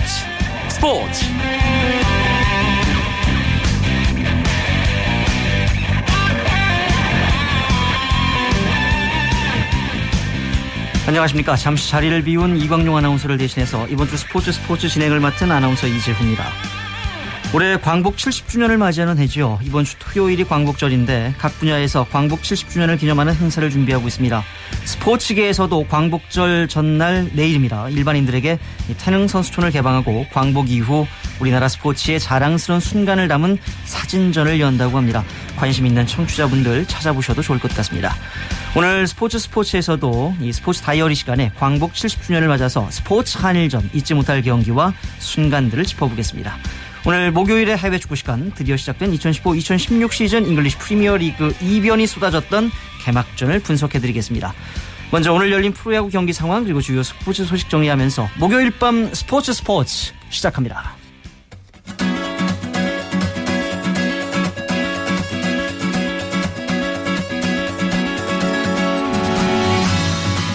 스포츠 스포츠 안녕하십니까. 잠시 자리를 비운 이광용 아나운서를 대신해서 이번 주 스포츠 스포츠 진행을 맡은 아나운서 이재훈입니다. 올해 광복 70주년을 맞이하는 해죠. 이번 주 토요일이 광복절인데 각 분야에서 광복 70주년을 기념하는 행사를 준비하고 있습니다. 스포츠계에서도 광복절 전날 내일입니다. 일반인들에게 태능 선수촌을 개방하고 광복 이후 우리나라 스포츠의 자랑스러운 순간을 담은 사진전을 연다고 합니다. 관심 있는 청취자분들 찾아보셔도 좋을 것 같습니다. 오늘 스포츠 스포츠에서도 이 스포츠 다이어리 시간에 광복 70주년을 맞아서 스포츠 한일전 잊지 못할 경기와 순간들을 짚어보겠습니다. 오늘 목요일에 해외 축구 시간 드디어 시작된 2015-2016 시즌 잉글리시 프리미어 리그 이변이 쏟아졌던 개막전을 분석해드리겠습니다. 먼저 오늘 열린 프로야구 경기 상황 그리고 주요 스포츠 소식 정리하면서 목요일 밤 스포츠 스포츠 시작합니다.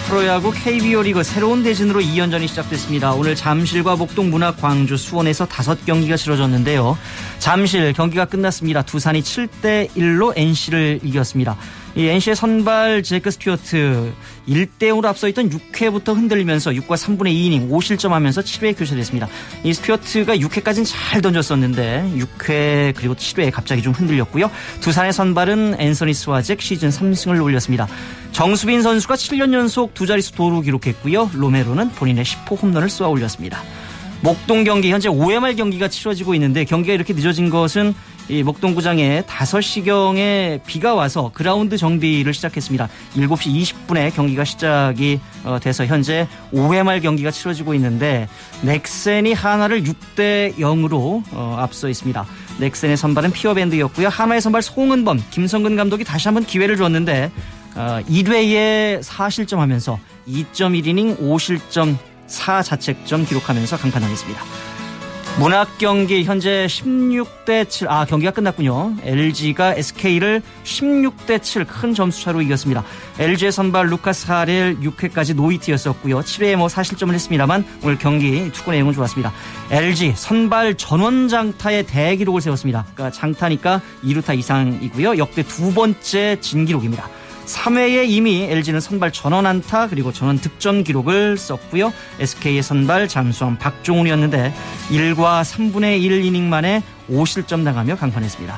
프로야구 KBO 리그 새로운 대진으로 2연전이 시작됐습니다. 오늘 잠실과 목동 문학 광주 수원에서 5경기가 치러졌는데요. 잠실 경기가 끝났습니다. 두산이 7대 1로 NC를 이겼습니다. 이 NC의 선발 재크 스튜어트 1대 0으로 앞서 있던 6회부터 흔들리면서 6과 3분의 2이닝 5실점하면서 7회에 교체됐습니다. 이 스튜어트가 6회까지는 잘 던졌었는데 6회 그리고 7회에 갑자기 좀 흔들렸고요. 두산의 선발은 앤서니 스와잭 시즌 3승을 올렸습니다. 정수빈 선수가 7년 연속 두 자릿수 도루 기록했고요. 로메로는 본인의 10호 홈런을 쏘아 올렸습니다. 목동 경기 현재 5회 말 경기가 치러지고 있는데 경기가 이렇게 늦어진 것은 이 목동구장에 5시경에 비가 와서 그라운드 정비를 시작했습니다. 7시 20분에 경기가 시작이 어, 돼서 현재 5회 말 경기가 치러지고 있는데 넥센이 하나를 6대 0으로 어, 앞서 있습니다. 넥센의 선발은 피어밴드였고요. 하나의 선발 송은범, 김성근 감독이 다시 한번 기회를 줬는데 1회에 어, 4실점 하면서 2.1이닝 5실점 4자책점 기록하면서 강판당했습니다. 문학 경기 현재 16대 7. 아, 경기가 끝났군요. LG가 SK를 16대 7 큰 점수 차로 이겼습니다. LG의 선발 루카스 하렐 6회까지 노이트였었고요. 7회에 뭐 사실점을 했습니다만 오늘 경기 투구 내용은 좋았습니다. LG 선발 전원 장타의 대기록을 세웠습니다. 그러니까 장타니까 2루타 이상이고요. 역대 두 번째 진기록입니다. 3회에 이미 LG는 선발 전원 안타 그리고 전원 득점 기록을 썼고요. SK의 선발 잠수함 박종훈이었는데 1과 3분의 1 이닝 만에 5실점 당하며 강판했습니다.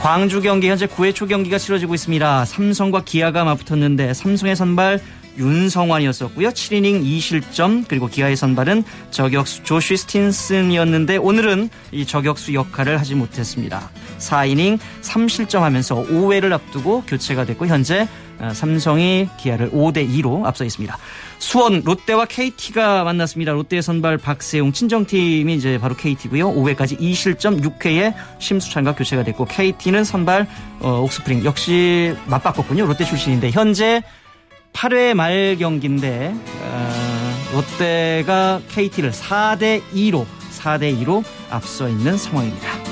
광주 경기 현재 9회 초 경기가 치러지고 있습니다. 삼성과 기아가 맞붙었는데 삼성의 선발 윤성환이었었고요. 7이닝 2실점 그리고 기아의 선발은 저격수 조슈 스틴슨이었는데 오늘은 이 저격수 역할을 하지 못했습니다. 4이닝 3실점하면서 5회를 앞두고 교체가 됐고 현재 어, 삼성이 기아를 5대 2로 앞서 있습니다. 수원 롯데와 KT가 만났습니다. 롯데의 선발 박세웅 친정팀이 이제 바로 KT고요. 5회까지 2실점 6회에 심수창과 교체가 됐고 KT는 선발 어, 옥스프링 역시 맞바꿨군요. 롯데 출신인데 현재 8회 말 경기인데 어, 롯데가 KT를 4대 2로 4대 2로 앞서 있는 상황입니다.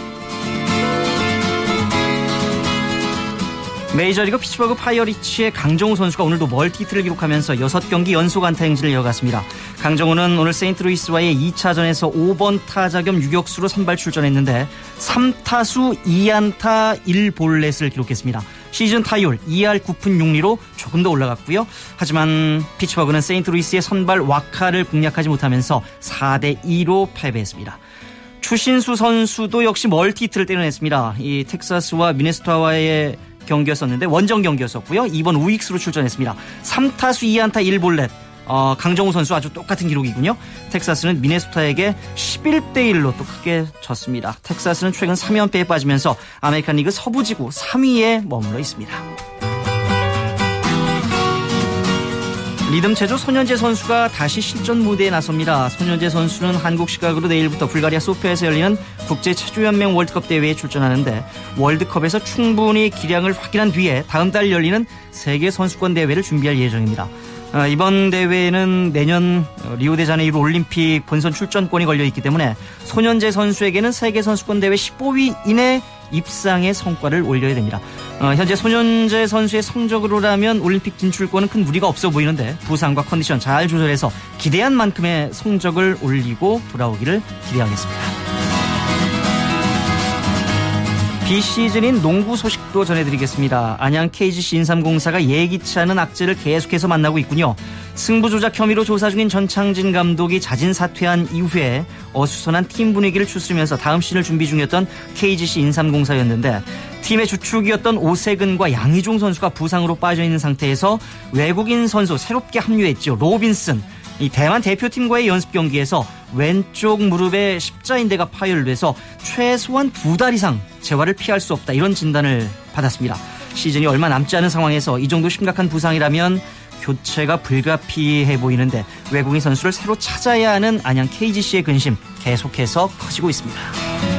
메이저리그 피츠버그 파이어리츠의 강정호 선수가 오늘도 멀티히트를 기록하면서 6경기 연속 안타 행진을 이어갔습니다. 강정호는 오늘 세인트루이스와의 2차전에서 5번 타자 겸 유격수로 선발 출전했는데 3타수 2안타 1볼넷을 기록했습니다. 시즌 타율 2할 9푼 6리로 조금 더 올라갔고요. 하지만 피츠버그는 세인트루이스의 선발 와카를 공략하지 못하면서 4대 2로 패배했습니다. 추신수 선수도 역시 멀티히트를 때려냈습니다. 이 텍사스와 미네소타와의 경기였었는데 원정 경기였었고요. 2번 우익수로 출전했습니다. 3타수 2안타 1볼넷. 어, 강정호 선수 아주 똑같은 기록이군요. 텍사스는 미네소타에게 11대 1로 또 크게 졌습니다. 텍사스는 최근 3연패에 빠지면서 아메리칸 리그 서부지구 3위에 머물러 있습니다. 리듬체조 손연재 선수가 다시 실전 무대에 나섭니다. 손연재 선수는 한국 시각으로 내일부터 불가리아 소피아에서 열리는 국제체조연맹 월드컵 대회에 출전하는데 월드컵에서 충분히 기량을 확인한 뒤에 다음 달 열리는 세계 선수권 대회를 준비할 예정입니다. 어, 이번 대회는 내년 리우데자네이루 올림픽 본선 출전권이 걸려 있기 때문에 손현재 선수에게는 세계 선수권 대회 15위 이내 입상의 성과를 올려야 됩니다. 어, 현재 손현재 선수의 성적으로라면 올림픽 진출권은 큰 무리가 없어 보이는데 부상과 컨디션 잘 조절해서 기대한 만큼의 성적을 올리고 돌아오기를 기대하겠습니다. 비시즌인 농구 소식도 전해드리겠습니다. 안양 KGC 인삼공사가 예기치 않은 악재를 계속해서 만나고 있군요. 승부 조작 혐의로 조사 중인 전창진 감독이 자진 사퇴한 이후에 어수선한 팀 분위기를 추스르면서 다음 시즌을 준비 중이었던 KGC 인삼공사였는데 팀의 주축이었던 오세근과 양희종 선수가 부상으로 빠져있는 상태에서 외국인 선수 새롭게 합류했죠. 로빈슨. 이 대만 대표팀과의 연습 경기에서 왼쪽 무릎에 십자인대가 파열돼서 최소한 두 달 이상 재활을 피할 수 없다 이런 진단을 받았습니다. 시즌이 얼마 남지 않은 상황에서 이 정도 심각한 부상이라면 교체가 불가피해 보이는데 외국인 선수를 새로 찾아야 하는 안양 KGC의 근심 계속해서 커지고 있습니다.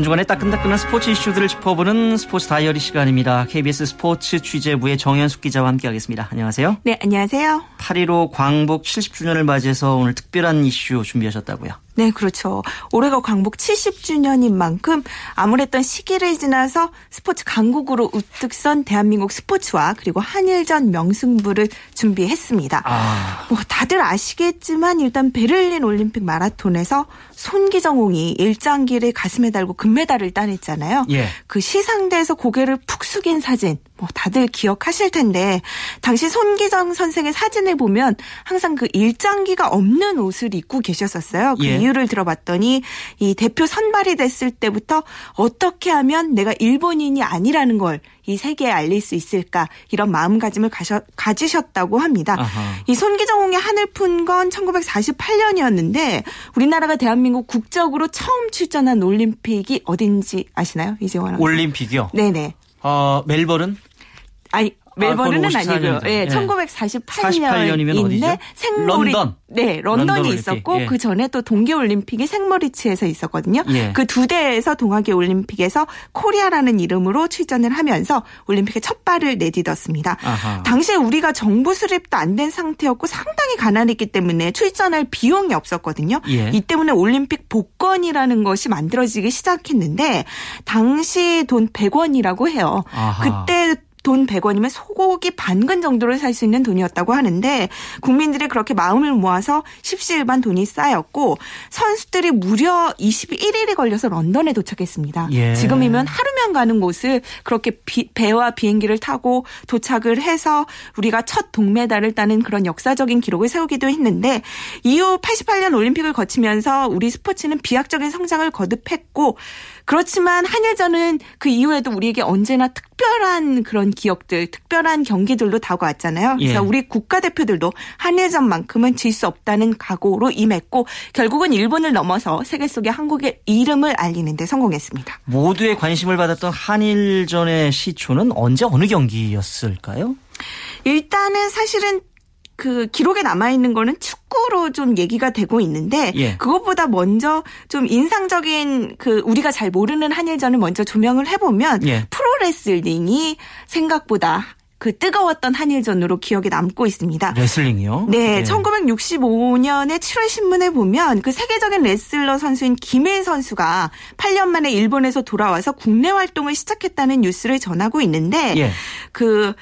한 주간의 따끈따끈한 스포츠 이슈들을 짚어보는 스포츠 다이어리 시간입니다. KBS 스포츠 취재부의 정현숙 기자와 함께하겠습니다. 안녕하세요. 네, 안녕하세요. 8.15 광복 70주년을 맞이해서 오늘 특별한 이슈 준비하셨다고요. 네, 그렇죠. 올해가 광복 70주년인 만큼 아무랬던 시기를 지나서 스포츠 강국으로 우뚝 선 대한민국 스포츠와 그리고 한일전 명승부를 준비했습니다. 아. 뭐 다들 아시겠지만 일단 베를린 올림픽 마라톤에서 손기정홍이 일장기를 가슴에 달고 금메달을 따냈잖아요. 예. 그 시상대에서 고개를 푹 숙인 사진 뭐 다들 기억하실 텐데 당시 손기정 선생의 사진을 보면 항상 그 일장기가 없는 옷을 입고 계셨었어요. 그 예. 이유를 들어봤더니 이 대표 선발이 됐을 때부터 어떻게 하면 내가 일본인이 아니라는 걸 이 세계에 알릴 수 있을까 이런 마음가짐을 가셔, 가지셨다고 합니다. 아하. 이 손기정홍의 한을 푼 건 1948년이었는데 우리나라가 대한민국 국적으로 처음 출전한 올림픽이 어딘지 아시나요? 이재원 올림픽이요? 네네. 어, 멜버른? 아니 멜버른은 아니고요 예, 네, 1948년인데 생모리 런던. 네, 런던이 런던 있었고 예. 그 전에 또 동계 올림픽이 생모리치에서 있었거든요. 예. 그 두 대회에서 동하계 올림픽에서 코리아라는 이름으로 출전을 하면서 올림픽에 첫 발을 내딛었습니다. 아하. 당시에 우리가 정부 수립도 안 된 상태였고 상당히 가난했기 때문에 출전할 비용이 없었거든요. 예. 이 때문에 올림픽 복권이라는 것이 만들어지기 시작했는데 당시 돈 100원이라고 해요. 아하. 그때 돈 100원이면 소고기 반근 정도를 살 수 있는 돈이었다고 하는데 국민들이 그렇게 마음을 모아서 십시일반 돈이 쌓였고 선수들이 무려 21일이 걸려서 런던에 도착했습니다. 예. 지금이면 하루면 가는 곳을 그렇게 비, 배와 비행기를 타고 도착을 해서 우리가 첫 동메달을 따는 그런 역사적인 기록을 세우기도 했는데 이후 88년 올림픽을 거치면서 우리 스포츠는 비약적인 성장을 거듭했고 그렇지만 한일전은 그 이후에도 우리에게 언제나 특별한 그런 기억들, 특별한 경기들로 다가왔잖아요. 그래서 예. 우리 국가대표들도 한일전만큼은 질 수 없다는 각오로 임했고 결국은 일본을 넘어서 세계 속에 한국의 이름을 알리는 데 성공했습니다. 모두의 관심을 받았던 한일전의 시초는 언제 어느 경기였을까요? 일단은 사실은 그 기록에 남아 있는 거는 축구로 좀 얘기가 되고 있는데 예. 그것보다 먼저 좀 인상적인 그 우리가 잘 모르는 한일전을 먼저 조명을 해보면 예. 프로레슬링이 생각보다 그 뜨거웠던 한일전으로 기억에 남고 있습니다. 레슬링이요? 네, 네. 1965년에 7월 신문에 보면 그 세계적인 레슬러 선수인 김일 선수가 8년 만에 일본에서 돌아와서 국내 활동을 시작했다는 뉴스를 전하고 있는데 예. 그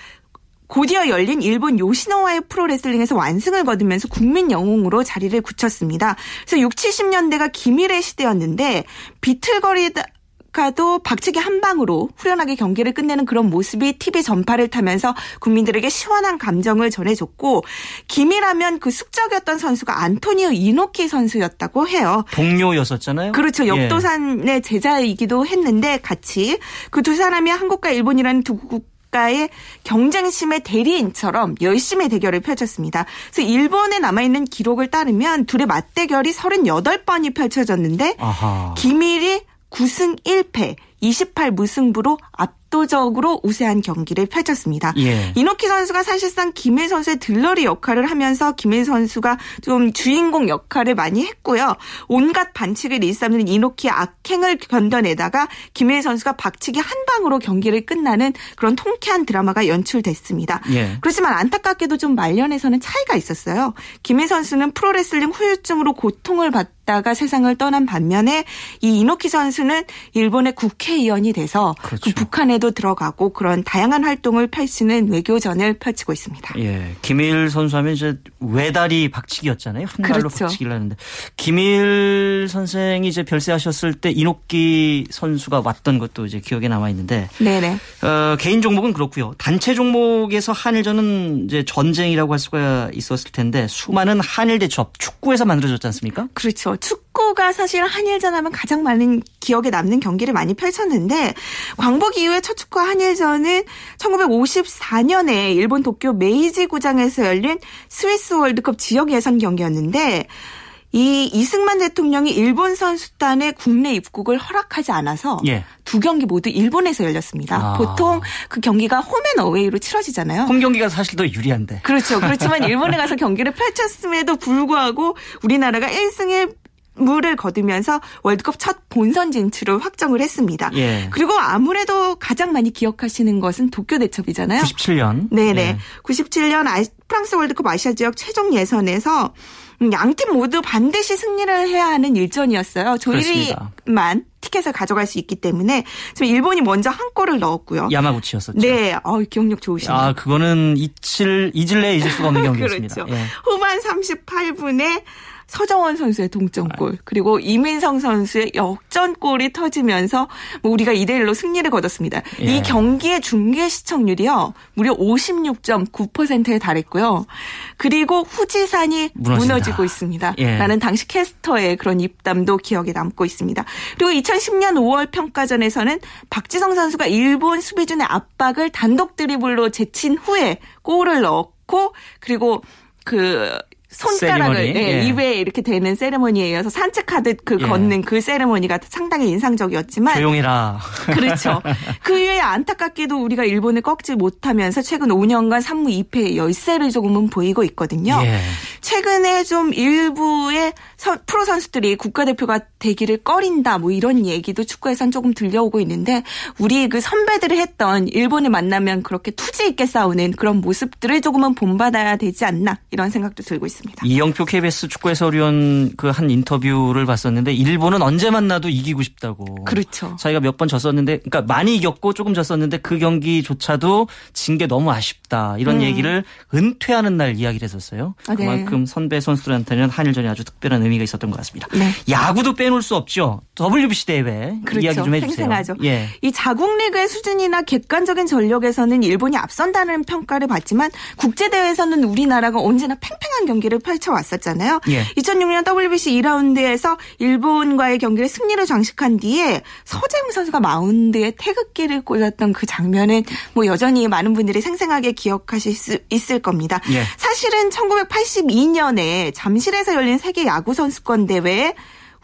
곧이어 열린 일본 요시노와의 프로레슬링에서 완승을 거두면서 국민 영웅으로 자리를 굳혔습니다. 그래서 6, 70년대가 기밀의 시대였는데 비틀거리다 가도 박치기 한 방으로 후련하게 경기를 끝내는 그런 모습이 TV 전파를 타면서 국민들에게 시원한 감정을 전해줬고 김이라면 그 숙적이었던 선수가 안토니오 이노키 선수였다고 해요. 동료였었잖아요. 그렇죠. 예. 역도산의 제자이기도 했는데 같이 그 두 사람이 한국과 일본이라는 두국 국 가의 경쟁심의 대리인처럼 열심히 대결을 펼쳤습니다. 그래서 일본에 남아있는 기록을 따르면 둘의 맞대결이 38번이 펼쳐졌는데 아하. 김일이 9승 1패 28 무승부로 앞 압도적으로 우세한 경기를 펼쳤습니다. 예. 이노키 선수가 사실상 김일 선수의 들러리 역할을 하면서 김일 선수가 좀 주인공 역할을 많이 했고요. 온갖 반칙을 일삼는 이노키의 악행을 견뎌내다가 김일 선수가 박치기 한 방으로 경기를 끝나는 그런 통쾌한 드라마가 연출됐습니다. 예. 그렇지만 안타깝게도 좀 말년에서는 차이가 있었어요. 김일 선수는 프로레슬링 후유증으로 고통을 받 있다가 세상을 떠난 반면에 이 이노키 선수는 일본의 국회의원이 돼서 그 그렇죠. 그 북한에도 들어가고 그런 다양한 활동을 펼치는 외교전을 펼치고 있습니다. 예. 김일 선수 하면 이제 외다리 박치기였잖아요. 한 발로 그렇죠. 박치기를 하는데 김일 선생이 이제 별세하셨을 때 이노키 선수가 왔던 것도 이제 기억에 남아 있는데 네네. 어, 개인 종목은 그렇고요. 단체 종목에서 한일전은 이제 전쟁이라고 할 수가 있었을 텐데 수많은 한일 대첩 축구에서 만들어졌지 않습니까? 그렇죠. 축구가 사실 한일전 하면 가장 많은 기억에 남는 경기를 많이 펼쳤는데 광복 이후에 첫 축구 한일전은 1954년에 일본 도쿄 메이지 구장에서 열린 스위스 월드컵 지역 예선 경기였는데 이 이승만 대통령이 일본 선수단의 국내 입국을 허락하지 않아서 예. 두 경기 모두 일본에서 열렸습니다. 아. 보통 그 경기가 홈앤 어웨이로 치러지잖아요. 홈 경기가 사실 더 유리한데. 그렇죠. 그렇지만 일본에 가서 경기를 펼쳤음에도 불구하고 우리나라가 1승 1 무를 거두면서 월드컵 첫 본선 진출을 확정을 했습니다. 예. 그리고 아무래도 가장 많이 기억하시는 것은 도쿄 대첩이잖아요. 97년. 네네. 예. 97년 프랑스 월드컵 아시아 지역 최종 예선에서 음, 양팀 모두 반드시 승리를 해야 하는 일전이었어요. 조일리만 티켓을 가져갈 수 있기 때문에 지금 일본이 먼저 한 골을 넣었고요. 야마구치였었죠. 네, 어, 기억력 좋으시네요. 아, 그거는 잊을 잊을래 잊을 수가 없는 경기였습니다. 그렇죠. 예. 후반 38분에 서정원 선수의 동점골 아. 그리고 이민성 선수의 역전골이 터지면서 뭐 우리가 2대 1로 승리를 거뒀습니다. 예. 이 경기의 중계 시청률이요. 무려 56.9%에 달했고요. 그리고 후지산이 무너진다. 무너지고 있습니다. 예. 라는 당시 캐스터의 그런 입담도 기억에 남고 있습니다. 그리고 2010년 5월 평가전에서는 박지성 선수가 일본 수비진의 압박을 단독 드리블로 제친 후에 골을 넣었고 그리고 그 손가락을 예, 예. 입에 이렇게 대는 세레머니에 이어서 산책하듯 그 예. 걷는 그 세레머니가 상당히 인상적이었지만 조용해라. 그렇죠. 그 이외에 안타깝게도 우리가 일본을 꺾지 못하면서 최근 5년간 3무 2패 열세를 조금은 보이고 있거든요. 예. 최근에 좀 일부의 프로 선수들이 국가대표가 되기를 꺼린다 뭐 이런 얘기도 축구에선 조금 들려오고 있는데 우리 그 선배들이 했던 일본을 만나면 그렇게 투지 있게 싸우는 그런 모습들을 조금은 본받아야 되지 않나 이런 생각도 들고 있습니다. 있습니다. 이영표 KBS 축구 해설위원 그 한 인터뷰를 봤었는데 일본은 언제 만나도 이기고 싶다고. 그렇죠. 자기가 몇 번 졌었는데 그러니까 많이 이겼고 조금 졌었는데 그 경기조차도 진 게 너무 아쉽다. 이런 음. 얘기를 은퇴하는 날 이야기를 했었어요. 아, 네. 그만큼 선배 선수들한테는 한일전이 아주 특별한 의미가 있었던 것 같습니다. 네. 야구도 빼놓을 수 없죠. WBC 대회 그렇죠. 이야기 좀 해주세요. 생생하죠. 예. 이 자국 리그의 수준이나 객관적인 전력에서는 일본이 앞선다는 평가를 받지만 국제 대회에서는 우리나라가 언제나 팽팽 한 경기 경기를 펼쳐 왔었잖아요. 예. 2006년 WBC 2라운드에서 일본과의 경기를 승리로 장식한 뒤에 서재웅 선수가 마운드에 태극기를 꽂았던 그 장면은 뭐 여전히 많은 분들이 생생하게 기억하실 수 있을 겁니다. 예. 사실은 1982년에 잠실에서 열린 세계 야구 선수권 대회에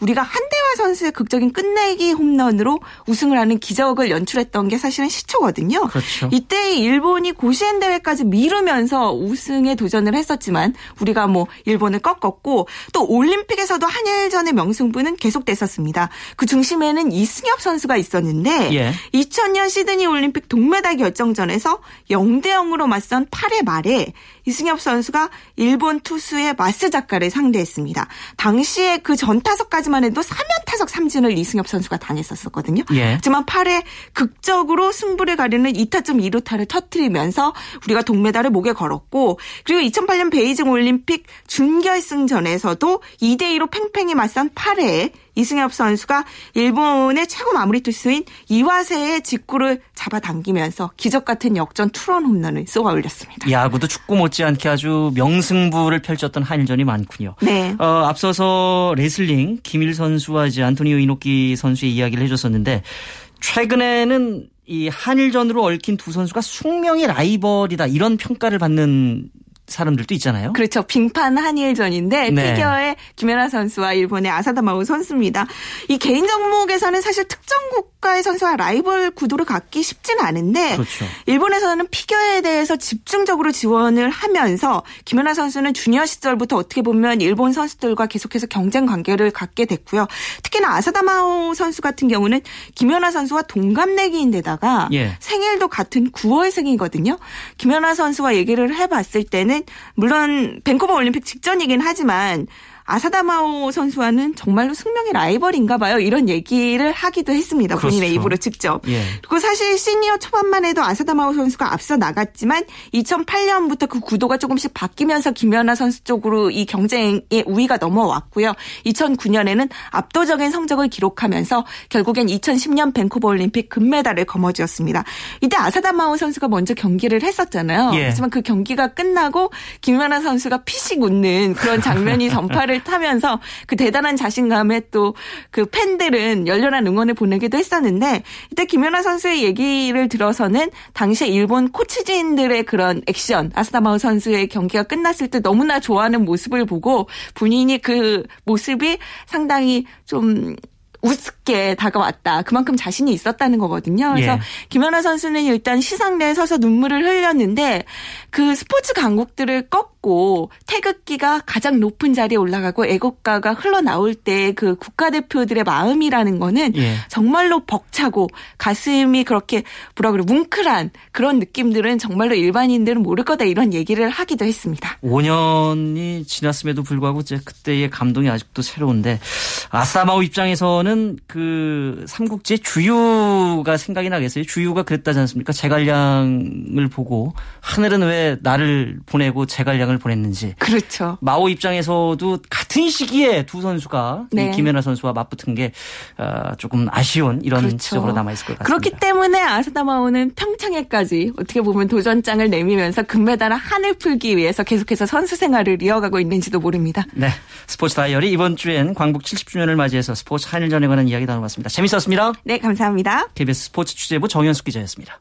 우리가 한대화 선수의 극적인 끝내기 홈런으로 우승을 하는 기적을 연출했던 게 사실은 시초거든요. 그렇죠. 이때 일본이 고시엔 대회까지 미루면서 우승에 도전을 했었지만 우리가 뭐 일본을 꺾었고 또 올림픽에서도 한일전의 명승부는 계속됐었습니다. 그 중심에는 이승엽 선수가 있었는데 예. 2000년 시드니 올림픽 동메달 결정전에서 0대 0으로 맞선 8회 말에 이승엽 선수가 일본 투수의 마스 작가를 상대했습니다. 당시에 그 전타석까지 만 해도 3연 타석 3진을 이승엽 선수가 당했었었거든요. 예. 하지만 8회 극적으로 승부를 가리는 2타점 2루타를 터트리면서 우리가 동메달을 목에 걸었고 그리고 2008년 베이징 올림픽 준결승전에서도 2대 2로 팽팽히 맞선 8회에 이승엽 선수가 일본의 최고 마무리 투수인 이와세의 직구를 잡아당기면서 기적 같은 역전 투런 홈런을 쏘아 올렸습니다. 야구도 축구 못지않게 아주 명승부를 펼쳤던 한일전이 많군요. 네. 어, 앞서서 레슬링 김일 선수와 이제 안토니오 이노키 선수의 이야기를 해줬었는데 최근에는 이 한일전으로 얽힌 두 선수가 숙명의 라이벌이다 이런 평가를 받는 사람들도 있잖아요. 그렇죠. 빙판 한일전인데 네. 피겨의 김연아 선수와 일본의 아사다 마우 선수입니다. 이 개인 종목에서는 사실 특정국 국가의 선수와 라이벌 구도를 갖기 쉽지는 않은데 그렇죠. 일본에서는 피겨에 대해서 집중적으로 지원을 하면서 김연아 선수는 주니어 시절부터 어떻게 보면 일본 선수들과 계속해서 경쟁 관계를 갖게 됐고요. 특히나 아사다 마오 선수 같은 경우는 김연아 선수와 동갑내기인데다가 예. 생일도 같은 9월생이거든요. 김연아 선수와 얘기를 해봤을 때는 물론 밴쿠버 올림픽 직전이긴 하지만 아사다마오 선수와는 정말로 숙명의 라이벌인가 봐요. 이런 얘기를 하기도 했습니다. 그렇죠. 본인의 입으로 직접. 예. 그리고 사실 시니어 초반만 해도 아사다마오 선수가 앞서 나갔지만 2008년부터 그 구도가 조금씩 바뀌면서 김연아 선수 쪽으로 이 경쟁의 우위가 넘어왔고요. 2009년에는 압도적인 성적을 기록하면서 결국엔 2010년 밴쿠버 올림픽 금메달을 거머쥐었습니다. 이때 아사다마오 선수가 먼저 경기를 했었잖아요. 예. 하지만 그 경기가 끝나고 김연아 선수가 피식 웃는 그런 장면이 전파를 기차를 타면서 그 대단한 자신감에 또 그 팬들은 열렬한 응원을 보내기도 했었는데 이때 김연아 선수의 얘기를 들어서는 당시에 일본 코치진들의 그런 액션 아스다마우 선수의 경기가 끝났을 때 너무나 좋아하는 모습을 보고 본인이 그 모습이 상당히 좀 우습게 다가왔다. 그만큼 자신이 있었다는 거거든요. 그래서 예. 김연아 선수는 일단 시상대에 서서 눈물을 흘렸는데 그 스포츠 강국들을 꺾 고 태극기가 가장 높은 자리에 올라가고 애국가가 흘러나올 때 그 국가대표들의 마음이라는 거는 예. 정말로 벅차고 가슴이 그렇게 뭐라 그래 뭉클한 그런 느낌들은 정말로 일반인들은 모를 거다 이런 얘기를 하기도 했습니다. 5년이 지났음에도 불구하고 이제 그때의 감동이 아직도 새로운데 아사마오 입장에서는 그 삼국지 주유가 생각이 나겠어요. 주유가 그랬다지 않습니까? 제갈량을 보고 하늘은 왜 나를 보내고 제갈량을 보냈는지. 그렇죠. 마오 입장에서도 같은 시기에 두 선수가 네. 김연아 선수와 맞붙은 게 어, 조금 아쉬운 이런 그렇죠. 지적으로 남아 있을 것 같습니다. 그렇기 때문에 아사다마오는 평창에까지 어떻게 보면 도전장을 내밀면서 금메달을 하늘 풀기 위해서 계속해서 선수 생활을 이어가고 있는지도 모릅니다. 네. 스포츠 다이어리 이번 주엔 광복 70주년을 맞이해서 스포츠 한일전 전에 관한 이야기 나눠봤습니다. 재밌었습니다. 네, 감사합니다. KBS 스포츠 취재부 정현숙 기자였습니다.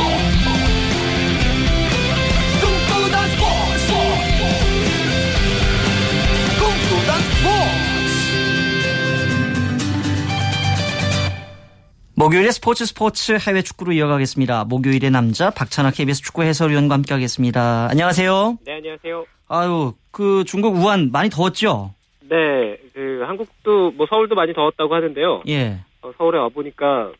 목요일에 스포츠 스포츠 해외 축구로 이어가겠습니다. 목요일의 남자 박찬하 KBS 축구 해설위원과 함께하겠습니다. 안녕하세요. 네, 안녕하세요. 아유, 그 중국 우한 많이 더웠죠? 네, 그 한국도 뭐 서울도 많이 더웠다고 하는데요. 예. 어, 서울에 와 보니까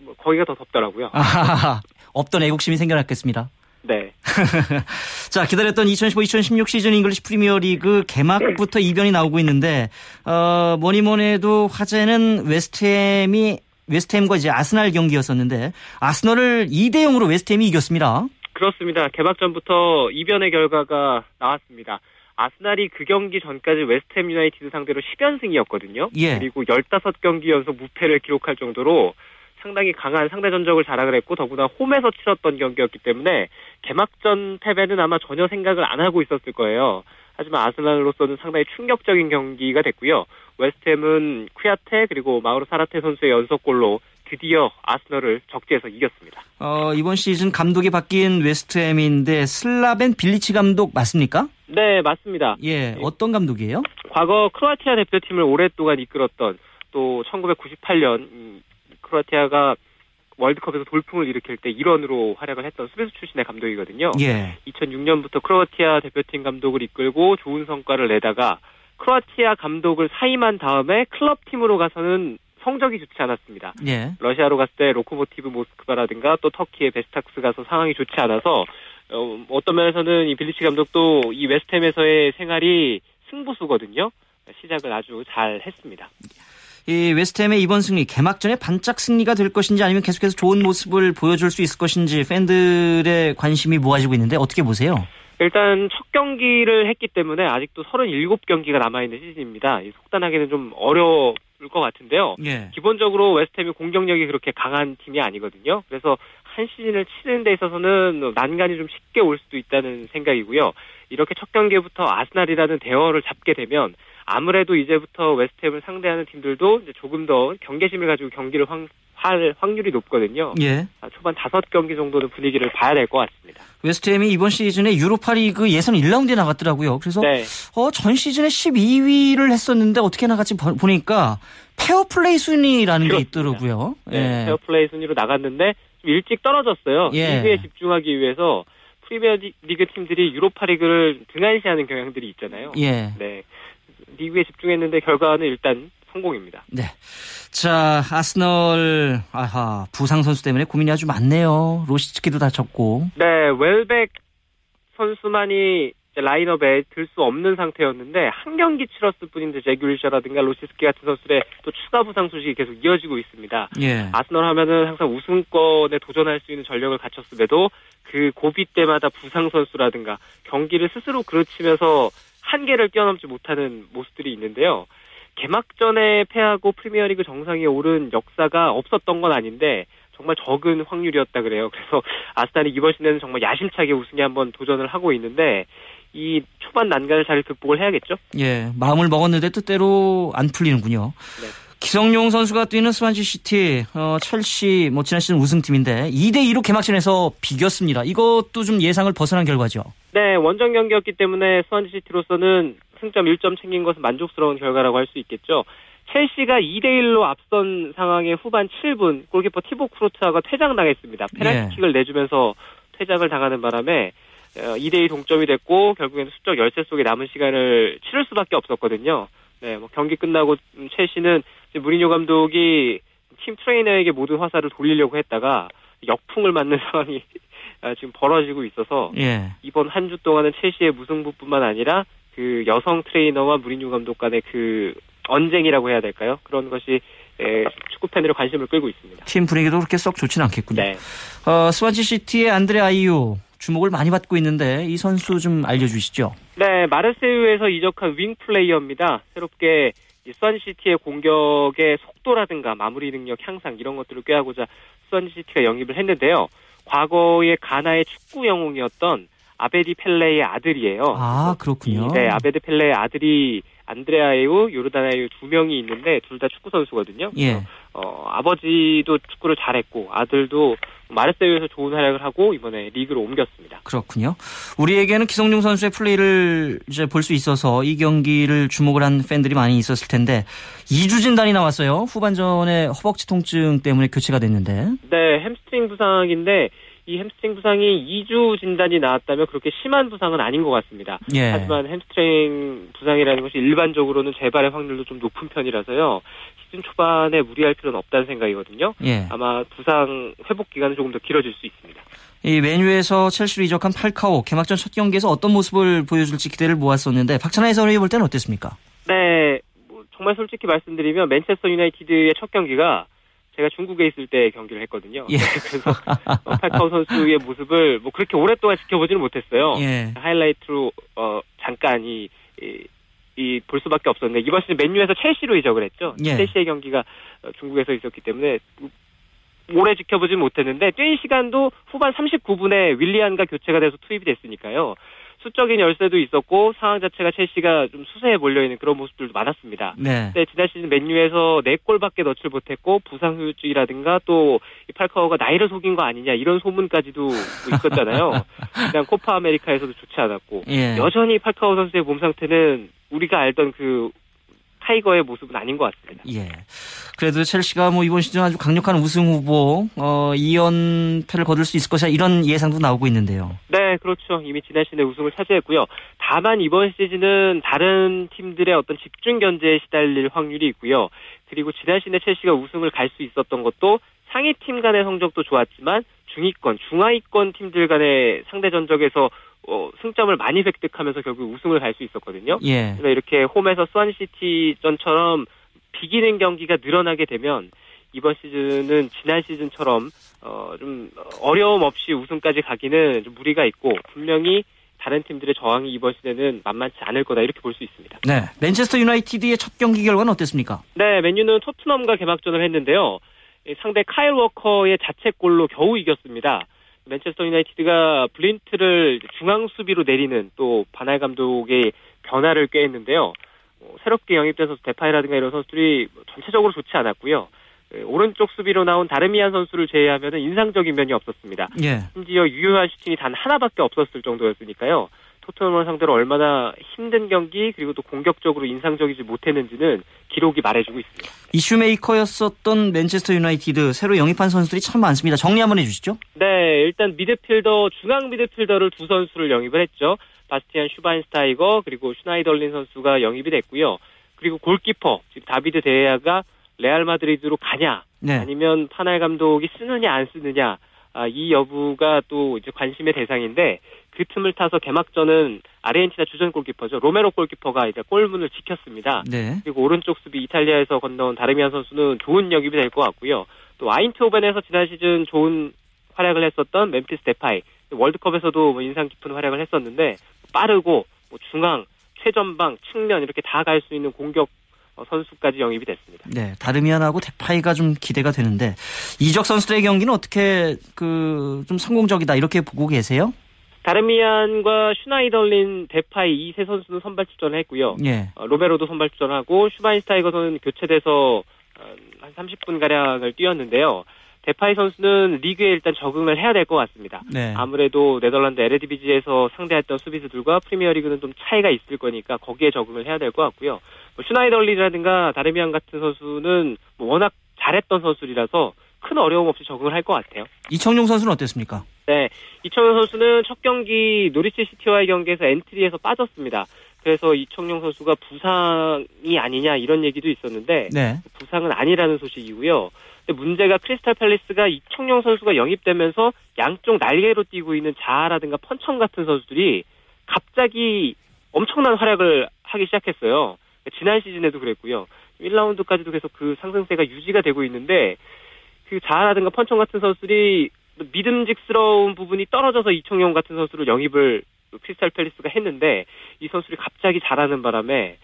뭐 거기가 더 덥더라고요. 아, 없던 애국심이 생겨났겠습니다. 네. 자, 기다렸던 2015-2016 시즌 잉글리시 프리미어리그 개막부터 이변이 나오고 있는데 어, 뭐니 뭐니 해도 화제는 웨스트햄이 웨스트햄과 이제 아스날 경기였었는데 아스널을 2대 0으로 웨스트햄이 이겼습니다. 그렇습니다. 개막 전부터 이변의 결과가 나왔습니다. 아스날이 그 경기 전까지 웨스트햄 유나이티드 상대로 10연승이었거든요. 예. 그리고 15경기 연속 무패를 기록할 정도로 상당히 강한 상대 전적을 자랑을 했고 더구나 홈에서 치렀던 경기였기 때문에 개막전 패배는 아마 전혀 생각을 안 하고 있었을 거예요. 하지만 아스날로서는 상당히 충격적인 경기가 됐고요. 웨스트햄은 쿠야테 그리고 마우로 사라테 선수의 연속골로 드디어 아스널을 적지에서 이겼습니다. 어, 이번 시즌 감독이 바뀐 웨스트햄인데 슬라벤 빌리치 감독 맞습니까? 네, 맞습니다. 예, 어떤 감독이에요? 과거 크로아티아 대표팀을 오랫동안 이끌었던 또 1998년 크로아티아가 월드컵에서 돌풍을 일으킬 때 일원으로 활약을 했던 수비수 출신의 감독이거든요. 예. 2006년부터 크로아티아 대표팀 감독을 이끌고 좋은 성과를 내다가 크로아티아 감독을 사임한 다음에 클럽 팀으로 가서는 성적이 좋지 않았습니다. 예. 러시아로 갔을 때 로코모티브 모스크바라든가 또 터키의 베식타스 가서 상황이 좋지 않아서 어, 어떤 면에서는 이 빌리치 감독도 이 웨스트햄에서의 생활이 승부수거든요. 시작을 아주 잘 했습니다. 이 웨스트햄의 이번 승리 개막전에 반짝 승리가 될 것인지 아니면 계속해서 좋은 모습을 보여줄 수 있을 것인지 팬들의 관심이 모아지고 있는데 어떻게 보세요? 일단 첫 경기를 했기 때문에 아직도 37경기가 남아있는 시즌입니다. 속단하기는 좀 어려울 것 같은데요. 예. 기본적으로 웨스트햄이 공격력이 그렇게 강한 팀이 아니거든요. 그래서 한 시즌을 치는 데 있어서는 난간이 좀 쉽게 올 수도 있다는 생각이고요. 이렇게 첫 경기부터 아스날이라는 대어를 잡게 되면 아무래도 이제부터 웨스트햄을 상대하는 팀들도 조금 더 경계심을 가지고 경기를 황, 할 확률이 높거든요. 예. 아, 초반 다섯 경기 정도는 분위기를 봐야 될 것 같습니다. 웨스트햄이 이번 시즌에 유로파리그 예선 1라운드에 나갔더라고요. 그래서 네. 어, 전 시즌에 12위를 했었는데 어떻게 나갔지 보니까 페어플레이 순위라는 그렇습니다. 게 있더라고요. 네, 예. 페어플레이 순위로 나갔는데 좀 일찍 떨어졌어요. 예. 리그에 집중하기 위해서 프리미어 리그 팀들이 유로파리그를 등한시하는 경향들이 있잖아요. 예. 네. 리그에 집중했는데 결과는 일단 성공입니다. 네. 자, 아스널, 아하, 부상 선수 때문에 고민이 아주 많네요. 로시츠키도 다쳤고. 네, 웰백 선수만이 라인업에 들 수 없는 상태였는데 한 경기 치렀을 뿐인데 제귤리샤라든가 로시스키 같은 선수들의 또 추가 부상 소식이 계속 이어지고 있습니다. 예. 아스널 하면은 항상 우승권에 도전할 수 있는 전력을 갖췄음에도 그 고비 때마다 부상 선수라든가 경기를 스스로 그르치면서 한계를 뛰어넘지 못하는 모습들이 있는데요. 개막전에 패하고 프리미어리그 정상에 오른 역사가 없었던 건 아닌데 정말 적은 확률이었다 그래요. 그래서 아스날이 이번 시즌에는 정말 야심차게 우승에 한번 도전을 하고 있는데 이 초반 난간을 잘 극복을 해야겠죠. 예, 마음을 먹었는데 뜻대로 안 풀리는군요. 네. 기성용 선수가 뛰는 스완지 시티, 어, 첼시, 뭐, 지난 시즌 우승팀인데, 2대 2로 개막전에서 비겼습니다. 이것도 좀 예상을 벗어난 결과죠. 네, 원정 경기였기 때문에 스완지 시티로서는 승점 1점 챙긴 것은 만족스러운 결과라고 할 수 있겠죠. 첼시가 2대1로 앞선 상황의 후반 7분 골키퍼 티보 크로트아가 퇴장당했습니다. 페널티킥을 예. 내주면서 퇴장을 당하는 바람에 2대2 어, 동점이 됐고 결국에는 수적 열세 속에 남은 시간을 치를 수밖에 없었거든요. 네, 뭐 경기 끝나고 첼시는 무리뉴 감독이 팀 트레이너에게 모든 화살을 돌리려고 했다가 역풍을 맞는 상황이 아, 지금 벌어지고 있어서 예. 이번 한 주 동안은 첼시의 무승부뿐만 아니라 그 여성 트레이너와 무리뉴 감독 간의 그 언쟁이라고 해야 될까요? 그런 것이 에, 축구 팬들의 관심을 끌고 있습니다. 팀 분위기도 그렇게 썩 좋지는 않겠군요. 네. 어, 스완지 시티의 안드레 아이유 주목을 많이 받고 있는데 이 선수 좀 알려주시죠. 네, 마르세유에서 이적한 윙 플레이어입니다. 새롭게 스완시티의 공격의 속도라든가 마무리 능력 향상 이런 것들을 꾀하고자 스완시티가 영입을 했는데요. 과거의 가나의 축구 영웅이었던 아베디 펠레의 아들이에요. 아, 그렇군요. 네, 아베디 펠레의 아들이 안드레아에우, 요르다나에우 두 명이 있는데 둘 다 축구 선수거든요. 예. 어, 아버지도 축구를 잘했고 아들도 마르세유에서 좋은 활약을 하고 이번에 리그로 옮겼습니다. 그렇군요. 우리에게는 기성용 선수의 플레이를 이제 볼 수 있어서 이 경기를 주목을 한 팬들이 많이 있었을 텐데 2주 진단이 나왔어요. 후반전에 허벅지 통증 때문에 교체가 됐는데. 네, 햄스트링 부상인데 이 햄스트링 부상이 2주 진단이 나왔다면 그렇게 심한 부상은 아닌 것 같습니다. 예. 하지만 햄스트링 부상이라는 것이 일반적으로는 재발의 확률도 좀 높은 편이라서요. 시즌 초반에 무리할 필요는 없다는 생각이거든요. 예. 아마 부상 회복 기간은 조금 더 길어질 수 있습니다. 이 맨유에서 첼시로 이적한 팔카오 개막전 첫 경기에서 어떤 모습을 보여줄지 기대를 모았었는데 박찬하 해설위원 볼 때는 어땠습니까? 네, 뭐 정말 솔직히 말씀드리면 맨체스터 유나이티드의 첫 경기가 제가 중국에 있을 때 경기를 했거든요. 예. 그래서 어, 팔카오 선수의 모습을 뭐 그렇게 오랫동안 지켜보지는 못했어요. 예. 하이라이트로 어, 잠깐 이, 이, 이, 볼 수밖에 없었는데 이번 시즌 맨유에서 첼시로 이적을 했죠. 예. 첼시의 경기가 어, 중국에서 있었기 때문에 오래 지켜보지 못했는데 뛴 시간도 후반 39분에 윌리안과 교체가 돼서 투입이 됐으니까요. 수적인 열세도 있었고 상황 자체가 첼시가 좀 수세에 몰려 있는 그런 모습들도 많았습니다. 네. 네 지난 시즌 맨유에서 4골밖에 넣질 못했고 부상 후유증이라든가 또이 팔카오가 나이를 속인 거 아니냐 이런 소문까지도 있었잖아요. 그냥 코파 아메리카에서도 좋지 않았고 예. 여전히 팔카오 선수의 몸 상태는 우리가 알던 그 타이거의 모습은 아닌 것 같습니다. 예. 그래도 첼시가 뭐 이번 시즌 아주 강력한 우승 후보 어 2연패를 거둘 수 있을 것이다 이런 예상도 나오고 있는데요. 네, 그렇죠. 이미 지난 시즌에 우승을 차지했고요. 다만 이번 시즌은 다른 팀들의 어떤 집중 견제에 시달릴 확률이 있고요. 그리고 지난 시즌에 첼시가 우승을 갈 수 있었던 것도 상위 팀 간의 성적도 좋았지만 중위권, 중하위권 팀들 간의 상대 전적에서 어, 승점을 많이 획득하면서 결국 우승을 갈 수 있었거든요. 예. 그래서 이렇게 홈에서 수완시티전처럼 비기는 경기가 늘어나게 되면 이번 시즌은 지난 시즌처럼 어, 좀 어려움 없이 우승까지 가기는 좀 무리가 있고 분명히 다른 팀들의 저항이 이번 시즌에는 만만치 않을 거다 이렇게 볼 수 있습니다. 네, 맨체스터 유나이티드의 첫 경기 결과는 어땠습니까? 네, 맨유는 토트넘과 개막전을 했는데요. 상대 카일 워커의 자책골로 겨우 이겼습니다. 맨체스터 유나이티드가 블린트를 중앙 수비로 내리는 또 바날 감독의 변화를 꾀했는데요. 뭐 새롭게 영입된 선수 데파이라든가 이런 선수들이 전체적으로 좋지 않았고요. 예, 오른쪽 수비로 나온 다르미안 선수를 제외하면 인상적인 면이 없었습니다. 예. 심지어 유효한 슈팅이 단 하나밖에 없었을 정도였으니까요. 토트넘을 상대로 얼마나 힘든 경기 그리고 또 공격적으로 인상적이지 못했는지는 기록이 말해주고 있습니다. 이슈메이커였었던 맨체스터 유나이티드 새로 영입한 선수들이 참 많습니다. 정리 한번 해주시죠. 네, 일단 미드필더 중앙 미드필더를 두 선수를 영입을 했죠. 바스티안 슈바인스타이거 그리고 슈나이덜린 선수가 영입이 됐고요. 그리고 골키퍼 지금 다비드 데야가 레알 마드리드로 가냐 네. 아니면 판할 감독이 쓰느냐 안 쓰느냐 아, 이 여부가 또 이제 관심의 대상인데 그 틈을 타서 개막전은 아르헨티나 주전 골키퍼죠 로메로 골키퍼가 이제 골문을 지켰습니다. 네. 그리고 오른쪽 수비 이탈리아에서 건너온 다르미안 선수는 좋은 역입이 될 것 같고요. 또 아인트호벤에서 지난 시즌 좋은 활약을 했었던 멤피스 데파이 월드컵에서도 뭐 인상 깊은 활약을 했었는데 빠르고 뭐 중앙 최전방 측면 이렇게 다 갈 수 있는 공격 어, 선수까지 영입이 됐습니다. 네, 다르미안하고 데파이가 좀 기대가 되는데 이적 선수들의 경기는 어떻게 그 좀 성공적이다 이렇게 보고 계세요? 다르미안과 슈나이덜린 데파이 이 세 선수는 선발 출전을 했고요. 예. 어, 로메로도 선발 출전하고 슈바인스타이거는 교체돼서 어, 한 30분 가량을 뛰었는데요. 데파이 선수는 리그에 일단 적응을 해야 될 것 같습니다. 네. 아무래도 네덜란드 에레디비지에서 상대했던 수비수들과 프리미어리그는 좀 차이가 있을 거니까 거기에 적응을 해야 될 것 같고요. 뭐 슈나이덜린이라든가 다르미안 같은 선수는 뭐 워낙 잘했던 선수들이라서 큰 어려움 없이 적응을 할 것 같아요. 이청용 선수는 어땠습니까? 네, 이청용 선수는 첫 경기 노리치 시티와의 경기에서 엔트리에서 빠졌습니다. 그래서 이청용 선수가 부상이 아니냐 이런 얘기도 있었는데 네. 부상은 아니라는 소식이고요. 근데 문제가 크리스탈 팰리스가 이청용 선수가 영입되면서 양쪽 날개로 뛰고 있는 자하라든가 펀천 같은 선수들이 갑자기 엄청난 활약을 하기 시작했어요. 지난 시즌에도 그랬고요. 1라운드까지도 계속 그 상승세가 유지가 되고 있는데 그 자아라든가 펀청 같은 선수들이 믿음직스러운 부분이 떨어져서 이청용 같은 선수를 영입을 크리스탈 팰리스가 했는데 이 선수들이 갑자기 잘하는 바람에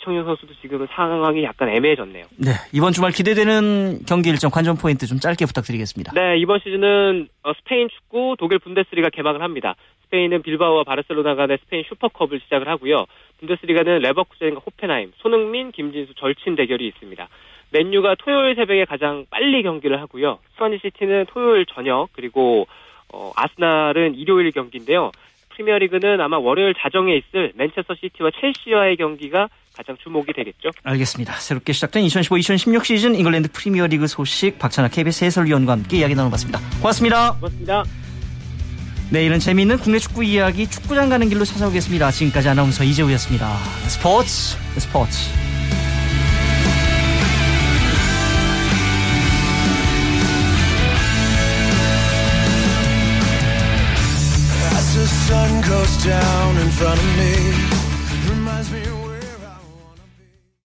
이청용 선수도 지금은 상황이 약간 애매해졌네요. 네, 이번 주말 기대되는 경기 일정 관전 포인트 좀 짧게 부탁드리겠습니다. 네, 이번 시즌은 어, 스페인 축구 독일 분데스리가 개막을 합니다. 스페인은 빌바오와 바르셀로나 간의 스페인 슈퍼컵을 시작을 하고요. 분데스리가는 레버쿠젠과 호펜하임, 손흥민, 김진수, 절친 대결이 있습니다. 맨유가 토요일 새벽에 가장 빨리 경기를 하고요. 스완지 시티는 토요일 저녁 그리고 어, 아스날은 일요일 경기인데요. 프리미어리그는 아마 월요일 자정에 있을 맨체스터 시티와 첼시와의 경기가 가장 주목이 되겠죠. 알겠습니다. 새롭게 시작된 2015-2016 시즌 잉글랜드 프리미어리그 소식 박찬하 KBS 해설위원과 함께 이야기 나눠봤습니다. 고맙습니다. 고맙습니다. 내일은 재미있는 국내 축구 이야기 축구장 가는 길로 찾아오겠습니다. 지금까지 아나운서 이재우였습니다. 스포츠 스포츠 down in front of me